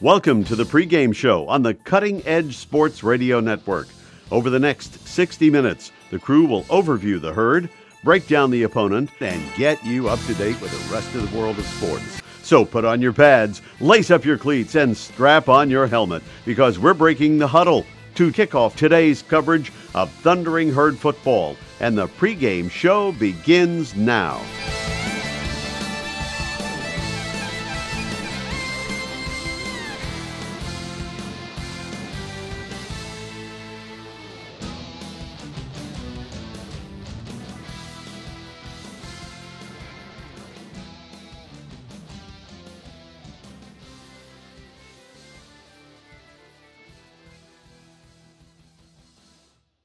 Welcome to the pregame show on the Cutting Edge Sports Radio Network. Over the next 60 minutes, the crew will overview the herd, break down the opponent, and get you up to date with the rest of the world of sports. So put on your pads, lace up your cleats, and strap on your helmet because we're breaking the huddle to kick off today's coverage of Thundering Herd football. And the pregame show begins now.